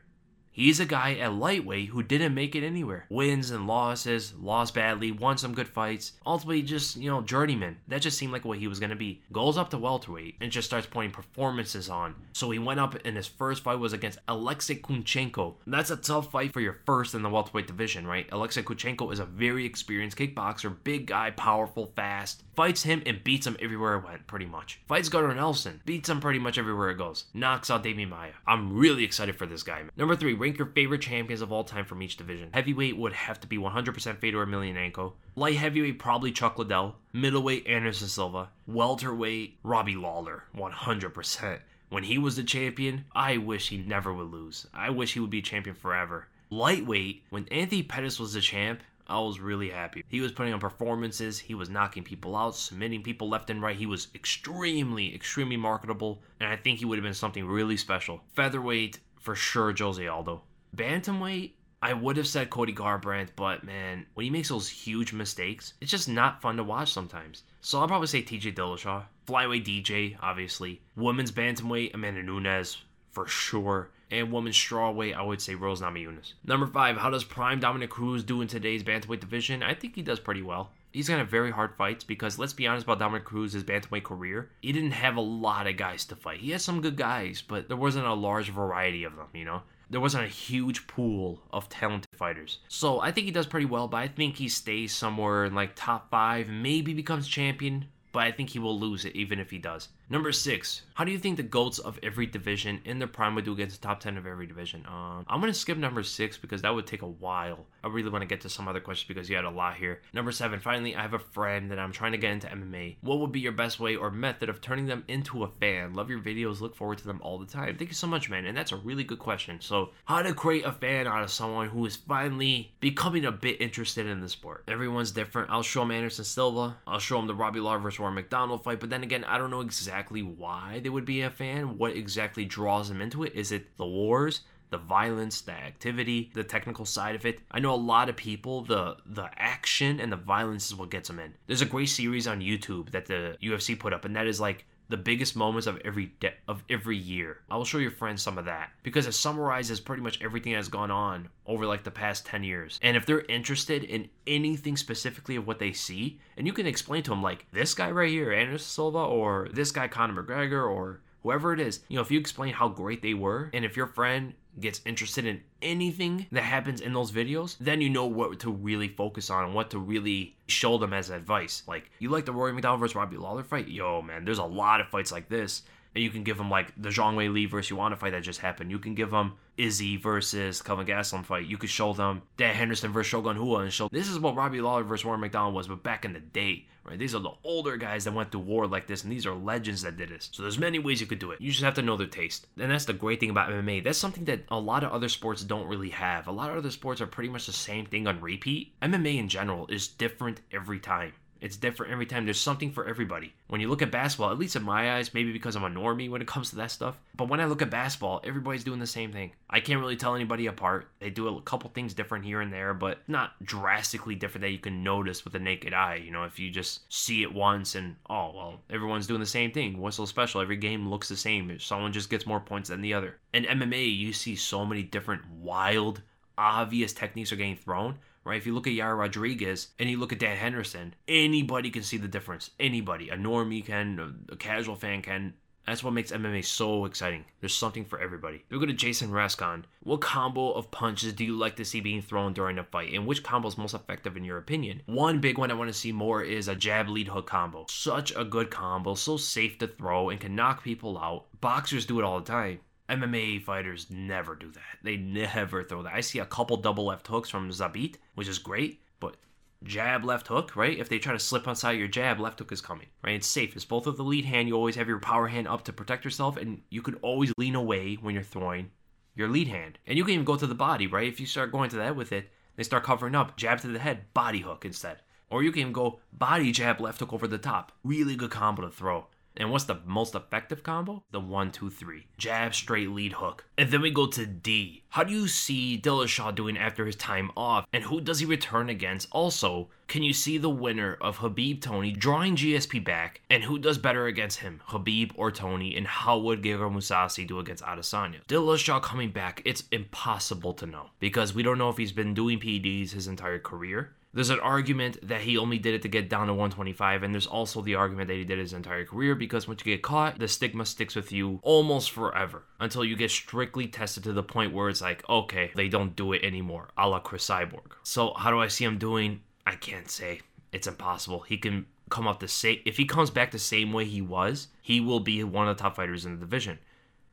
He's a guy at lightweight who didn't make it anywhere. Wins and losses, lost badly, won some good fights. Ultimately, just, you know, journeyman. That just seemed like what he was going to be. Goes up to welterweight and just starts putting performances on. So he went up and his first fight was against Alexei Kunchenko. That's a tough fight for your first in the welterweight division, right? Alexei Kunchenko is a very experienced kickboxer, big guy, powerful, fast. Fights him and beats him everywhere it went, pretty much. Fights Gunnar Nelson, beats him pretty much everywhere it goes. Knocks out Demian Maia. I'm really excited for this guy. Man. Number three, rank your favorite champions of all time from each division. Heavyweight would have to be 100% Fedor Emelianenko. Light heavyweight, probably Chuck Liddell. Middleweight, Anderson Silva. Welterweight, Robbie Lawler, 100%. When he was the champion, I wish he never would lose. I wish he would be champion forever. Lightweight, when Anthony Pettis was the champ, I was really happy. He was putting on performances, he was knocking people out, submitting people left and right. He was extremely, extremely marketable, and I think he would have been something really special. Featherweight, for sure, Jose Aldo. Bantamweight, I would have said Cody Garbrandt, but man, when he makes those huge mistakes, it's just not fun to watch sometimes. So I'll probably say TJ Dillashaw. Flyweight DJ, obviously. Women's Bantamweight, Amanda Nunes, for sure. And women's strawweight, I would say Rose Namajunas. Number five, how does Prime Dominick Cruz do in today's bantamweight division? I think he does pretty well. He's gonna have very hard fights because let's be honest about Dominick Cruz's bantamweight career. He didn't have a lot of guys to fight. He had some good guys, but there wasn't a large variety of them, you know? there wasn't a huge pool of talented fighters. So I think he does pretty well, but I think he stays somewhere in like top five, maybe becomes champion, but I think he will lose it even if he does. Number six, how do you think the GOATs of every division in their prime would do against the top 10 of every division? Um, I'm going to skip number six because that would take a while. I really want to get to some other questions because you had a lot here. Number seven, finally, I have a friend that I'm trying to get into MMA. What would be your best way or method of turning them into a fan? Love your videos, look forward to them all the time. Thank you so much, man. And that's a really good question. So, how to create a fan out of someone who is finally becoming a bit interested in the sport? Everyone's different. I'll show them Anderson Silva. I'll show them the Robbie Lawler versus Rory MacDonald fight. But then again, I don't know exactly why they would be a fan. What exactly draws them into it? Is it the wars? the violence, the activity, the technical side of it. I know a lot of people the the action and the violence is what gets them in. There's a great series on YouTube that the UFC put up and that is like the biggest moments of every de- of every year. I will show your friends some of that because it summarizes pretty much everything that's gone on over like the past 10 years. And if they're interested in anything specifically of what they see, and you can explain to them like this guy right here, Anderson Silva, or this guy Conor McGregor, or whoever it is, you know, if you explain how great they were, and if your friend gets interested in anything that happens in those videos, then you know what to really focus on and what to really show them as advice. Like, you like the Rory MacDonald versus Robbie Lawler fight? Yo, man, there's a lot of fights like this. And you can give them like the Zhang Weili versus Joanna fight that just happened. You can give them Izzy versus Kelvin Gastelum fight. You could show them Dan Henderson versus Shogun Rua and show this is what Robbie Lawler versus Rory MacDonald was, but back in the day, right? These are the older guys that went through war like this, and these are legends that did this. So there's many ways you could do it. You just have to know their taste. And that's the great thing about MMA. That's something that a lot of other sports don't really have. A lot of other sports are pretty much the same thing on repeat. MMA in general is different every time. It's different every time. There's something for everybody. When you look at basketball, at least in my eyes, maybe because I'm a normie when it comes to that stuff, but when I look at basketball, everybody's doing the same thing. I can't really tell anybody apart. They do a couple things different here and there, but not drastically different that you can notice with the naked eye. You know, if you just see it once and, oh, well, everyone's doing the same thing. What's so special? Every game looks the same. Someone just gets more points than the other. In MMA, you see so many different wild, obvious techniques are getting thrown right? If you look at Yair Rodriguez and you look at Dan Henderson, anybody can see the difference. Anybody, a normie can, a casual fan can. That's what makes MMA so exciting. There's something for everybody. We go to Jason Rascon, what combo of punches do you like to see being thrown during a fight? And which combo is most effective in your opinion? One big one I want to see more is a jab lead hook combo. Such a good combo, so safe to throw and can knock people out. Boxers do it all the time. MMA fighters never do that. They never throw that. I see a couple double left hooks from Zabit, which is great, but jab, left hook, right? If they try to slip inside your jab, left hook is coming, right? It's safe. It's both of the lead hand. You always have your power hand up to protect yourself, and you can always lean away when you're throwing your lead hand. And you can even go to the body, right? If you start going to that with it, they start covering up. Jab to the head, body hook instead. Or you can go body jab, left hook over the top. Really good combo to throw. And what's the most effective combo? The one, two, three. Jab, straight, lead hook. And then we go to D. How do you see Dillashaw doing after his time off? And who does he return against? Also, can you see the winner of Khabib Tony drawing GSP back? And who does better against him, Khabib or Tony? And how would Gegard Mousasi do against Adesanya? Dillashaw coming back, it's impossible to know because we don't know if he's been doing PEDs his entire career. There's an argument that he only did it to get down to 125, and there's also the argument that he did his entire career because once you get caught, the stigma sticks with you almost forever until you get strictly tested to the point where it's like, okay, they don't do it anymore, a la Cris Cyborg. So, how do I see him doing? I can't say. It's impossible. He can come up the same. If he comes back the same way he was, he will be one of the top fighters in the division.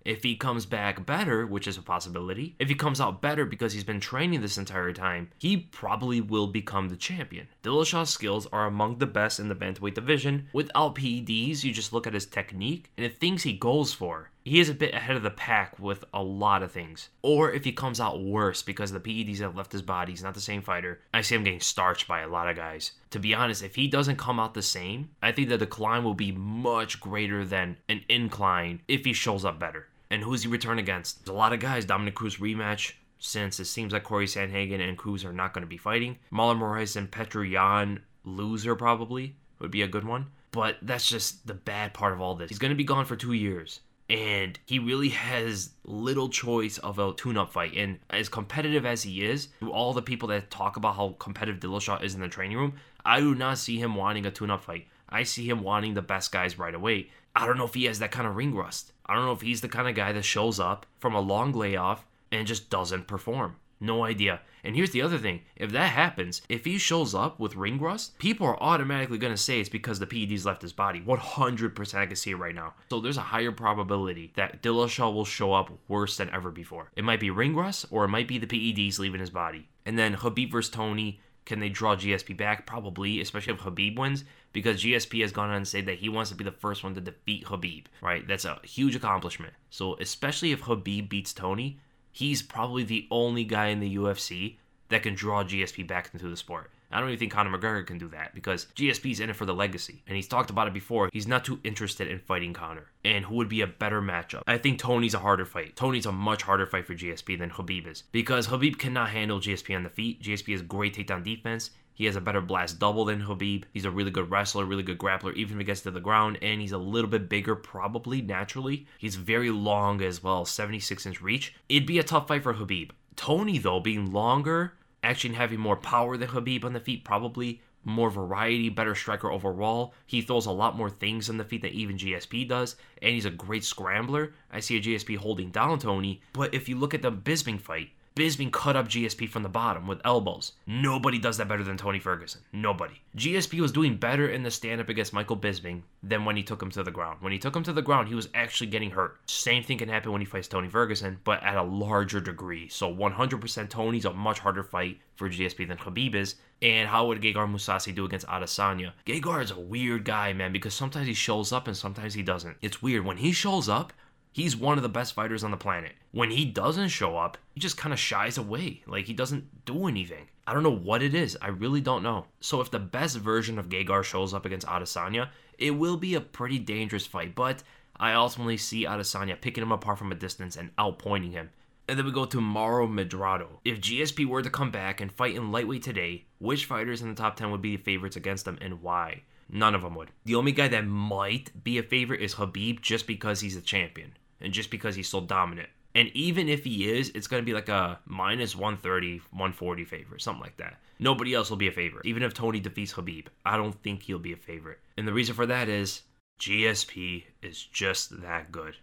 If he comes back better, which is a possibility, if he comes out better because he's been training this entire time, he probably will become the champion. Dillashaw's skills are among the best in the bantamweight division. Without PEDs, you just look at his technique and the things he goes for. He is a bit ahead of the pack with a lot of things. Or if he comes out worse because the PEDs have left his body, he's not the same fighter. I see him getting starched by a lot of guys. To be honest, if he doesn't come out the same, I think the decline will be much greater than an incline if he shows up better. And who's he return against? There's a lot of guys. Dominick Cruz rematch, since it seems like Cory Sandhagen and Cruz are not going to be fighting. Marlon Moraes and Petr Yan loser probably would be a good one. But that's just the bad part of all this. He's going to be gone for two years. And he really has little choice of a tune-up fight. And as competitive as he is, to all the people that talk about how competitive Dillashaw is in the training room, I do not see him wanting a tune-up fight. I see him wanting the best guys right away. I don't know if he has that kind of ring rust. I don't know if he's the kind of guy that shows up from a long layoff and just doesn't perform. No idea. And here's the other thing if that happens, if he shows up with ring rust, people are automatically going to say it's because the PEDs left his body. 100% I can see it right now. So there's a higher probability that Dillashaw will show up worse than ever before. It might be ring rust or it might be the PEDs leaving his body. And then Khabib versus Tony. Can they draw GSP back? Probably, especially if Khabib wins, because GSP has gone on and said that he wants to be the first one to defeat Khabib, right? That's a huge accomplishment. So, especially if Khabib beats Tony, he's probably the only guy in the UFC that can draw GSP back into the sport. I don't even think Conor McGregor can do that because GSP's in it for the legacy. And he's talked about it before. He's not too interested in fighting Conor. And who would be a better matchup? I think Tony's a harder fight. Tony's a much harder fight for GSP than Khabib is because Khabib cannot handle GSP on the feet. GSP has great takedown defense. He has a better blast double than Khabib. He's a really good wrestler, really good grappler, even if he gets to the ground. And he's a little bit bigger, probably naturally. He's very long as well, 76 inch reach. It'd be a tough fight for Khabib. Tony, though, being longer, actually having more power than Khabib on the feet, probably more variety, better striker overall. He throws a lot more things on the feet than even GSP does, and he's a great scrambler. I see a GSP holding down Tony, but if you look at the Bisping fight, Bisping cut up GSP from the bottom with elbows. Nobody does that better than Tony Ferguson. Nobody. GSP was doing better in the stand up against Michael Bisping than when he took him to the ground. When he took him to the ground, he was actually getting hurt. Same thing can happen when he fights Tony Ferguson, but at a larger degree. So 100% Tony's a much harder fight for GSP than Khabib is. And how would Gegard Mousasi do against Adesanya? Gegard is a weird guy, man, because sometimes he shows up and sometimes he doesn't. It's weird. When he shows up, He's one of the best fighters on the planet. When he doesn't show up, he just kind of shies away. Like he doesn't do anything. I don't know what it is. I really don't know. So if the best version of Gegard shows up against Adesanya, it will be a pretty dangerous fight. But I ultimately see Adesanya picking him apart from a distance and outpointing him. And then we go to Mauro Medrado. If GSP were to come back and fight in lightweight today, which fighters in the top 10 would be the favorites against him and why? None of them would. The only guy that might be a favorite is Khabib just because he's a champion and just because he's so dominant. And even if he is, it's going to be like a minus 130, 140 favorite, something like that. Nobody else will be a favorite. Even if Tony defeats Khabib, I don't think he'll be a favorite. And the reason for that is GSP is just that good.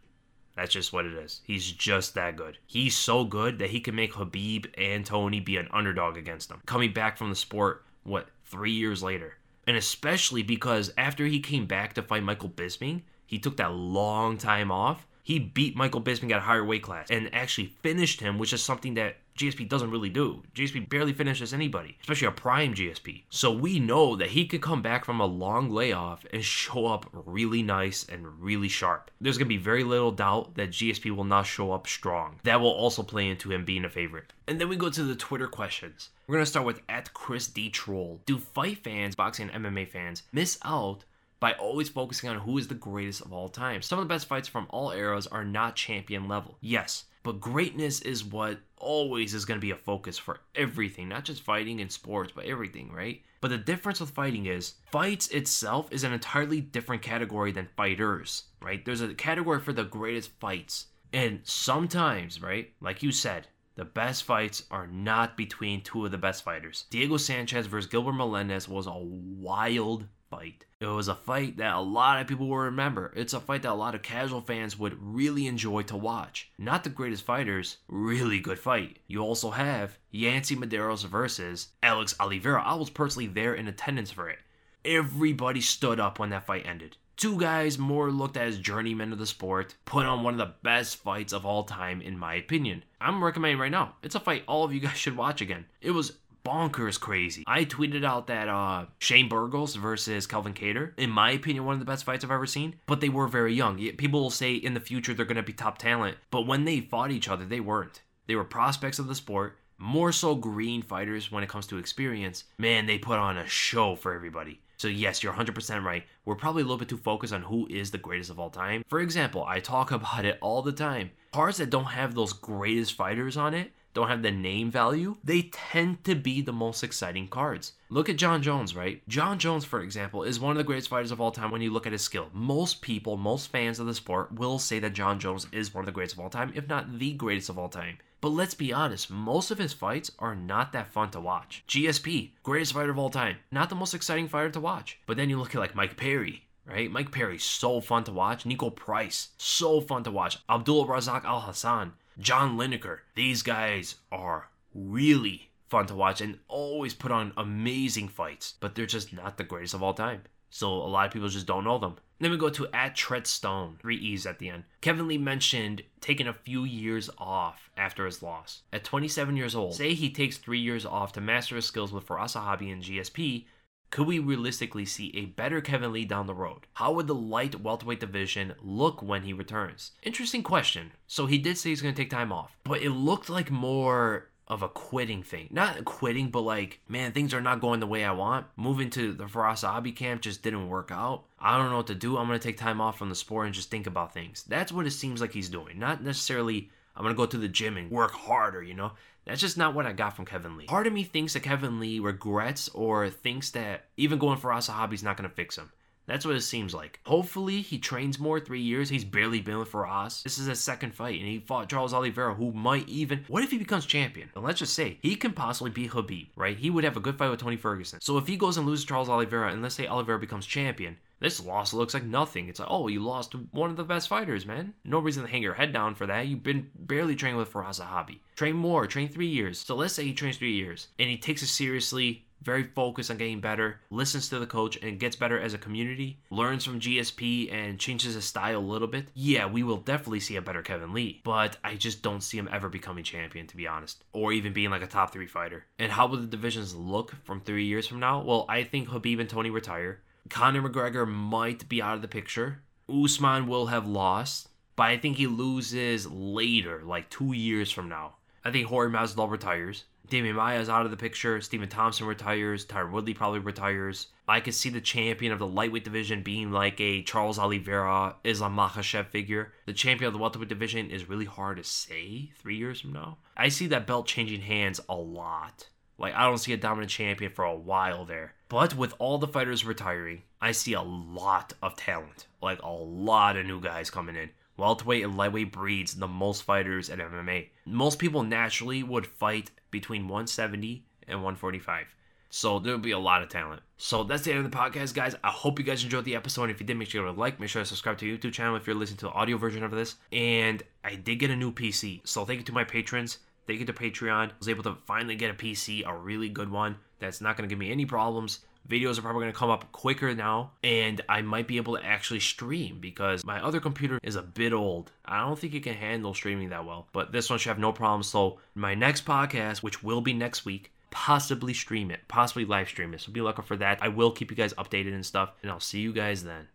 That's just what it is. He's just that good. He's so good that he can make Khabib and Tony be an underdog against him. Coming back from the sport, what, three years later? And especially because after he came back to fight Michael Bisping, he took that long time off he beat Michael Bisping at a higher weight class and actually finished him, which is something that GSP doesn't really do. GSP barely finishes anybody, especially a prime GSP. So we know that he could come back from a long layoff and show up really nice and really sharp. There's going to be very little doubt that GSP will not show up strong. That will also play into him being a favorite. And then we go to the Twitter questions. We're going to start with at Chris D. Troll. Do fight fans, boxing and MMA fans, miss out by always focusing on who is the greatest of all time. Some of the best fights from all eras are not champion level. Yes, but greatness is what always is going to be a focus for everything, not just fighting and sports, but everything, right? But the difference with fighting is fights itself is an entirely different category than fighters, right? There's a category for the greatest fights. And sometimes, right, like you said, the best fights are not between two of the best fighters. Diego Sanchez versus Gilbert Melendez was a wild fight. It was a fight that a lot of people will remember. It's a fight that a lot of casual fans would really enjoy to watch. Not the greatest fighters, really good fight. You also have Yancy Medeiros versus Alex Oliveira. I was personally there in attendance for it. Everybody stood up when that fight ended. Two guys more looked at as journeymen of the sport, put on one of the best fights of all time, in my opinion. I'm recommending right now. It's a fight all of you guys [LAUGHS] should watch again. It was bonkers crazy. I tweeted out that uh, Shane Burgos versus Calvin Kattar, in my opinion, one of the best fights I've ever seen. But they were very young. People will say in the future they're going to be top talent, but when they fought each other, they weren't. They were prospects of the sport, more so green fighters when it comes to experience. Man, they put on a show for everybody. So yes, you're 100% right. We're probably a little bit too focused on who is the greatest of all time. For example, I talk [LAUGHS] about it all the time. Cards that don't have those greatest fighters on it don't have the name value, they tend to be the most exciting cards. Look at Jon Jones, right? Jon Jones, for example, is one of the greatest fighters of all time when you look at his skill. Most people, most fans of the sport will say that Jon Jones is one of the greatest of all time, if not the greatest of all time. But let's be honest, most of his fights are not that fun to watch. GSP, greatest fighter of all time, not the most exciting fighter to watch. But then you look at like Mike Perry, right? Mike Perry, so fun to watch. Niko Price, so fun to watch. Abdul Razak Alhassan, John Lineker. These guys are really fun to watch and always put on amazing fights, but they're just not the greatest of all time. So a lot of people just don't know them. Then we go to at Treadstone, three E's at the end. Kevin Lee mentioned taking a few years off after his loss. At 27 years old, say he takes three years off to master his skills with Firas Zahabi and GSP, could we realistically see a better Kevin Lee down the road? How would the light welterweight division look when he returns? Interesting question. So he did say he's going to take time off, but it looked like more of a quitting thing. Not quitting, but like, man, things are not going the way I want. Moving to the Firas Zahabi camp just didn't work out. I don't know what to do. I'm going to take time off from the sport and just think about things. That's what it seems like he's doing. Not necessarily, I'm going to go to the gym and work harder, you know? That's just not what I got from Kevin Lee. Part of me thinks that Kevin Lee regrets or thinks that even going for Firas Zahabi is not going to fix him. That's what it seems like. Hopefully, he trains more. Three years, he's barely been with Firas. This is his second fight, and he fought Charles Oliveira, who might even. What if he becomes champion? And let's just say he can possibly beat Khabib, right? He would have a good fight with Tony Ferguson. So if he goes and loses Charles Oliveira, and let's say Oliveira becomes champion, this loss looks like nothing. It's like, oh, you lost one of the best fighters, man. No reason to hang your head down for that. You've been barely training with Firas Zahabi. Train more, train three years. So let's say he trains three years and he takes it seriously, very focused on getting better, listens to the coach, and gets better as a community, learns from GSP and changes his style a little bit, yeah, we will definitely see a better Kevin Lee. But I just don't see him ever becoming champion, to be honest, or even being like a top three fighter. And how will the divisions look from three years from now? Well, I think Khabib and Tony retire. Conor McGregor might be out of the picture. Usman will have lost, but I think he loses later, like two years from now. I think Jorge Masvidal retires. Demian Maia is out of the picture. Stephen Thompson retires. Tyron Woodley probably retires. I could see the champion of the lightweight division being like a Charles Oliveira, Islam Makhachev figure. The champion of the welterweight division is really hard to say three years from now. I see that belt changing hands a lot. Like, I don't see a dominant champion for a while there. But with all the fighters retiring, I see a lot of talent. Like, a lot of new guys coming in. Welterweight and lightweight breeds the most fighters in MMA. Most people naturally would fight between 170 and 145. So there'll be a lot of talent. So that's the end of the podcast, guys. I hope you guys enjoyed the episode. If you did, make sure to like, make sure to subscribe to the YouTube channel if you're listening to the audio version of this. And I did get a new PC. So thank you to my patrons. Thank you to Patreon. I was able to finally get a PC, a really good one that's not going to give me any problems. Videos are probably going to come up quicker now, and I might be able to actually stream because my other computer is a bit old. I don't think it can handle streaming that well, but this one should have no problem. So, my next podcast, which will be next week, possibly stream it, possibly live stream it. So, be looking for that. I will keep you guys updated and stuff, and I'll see you guys then.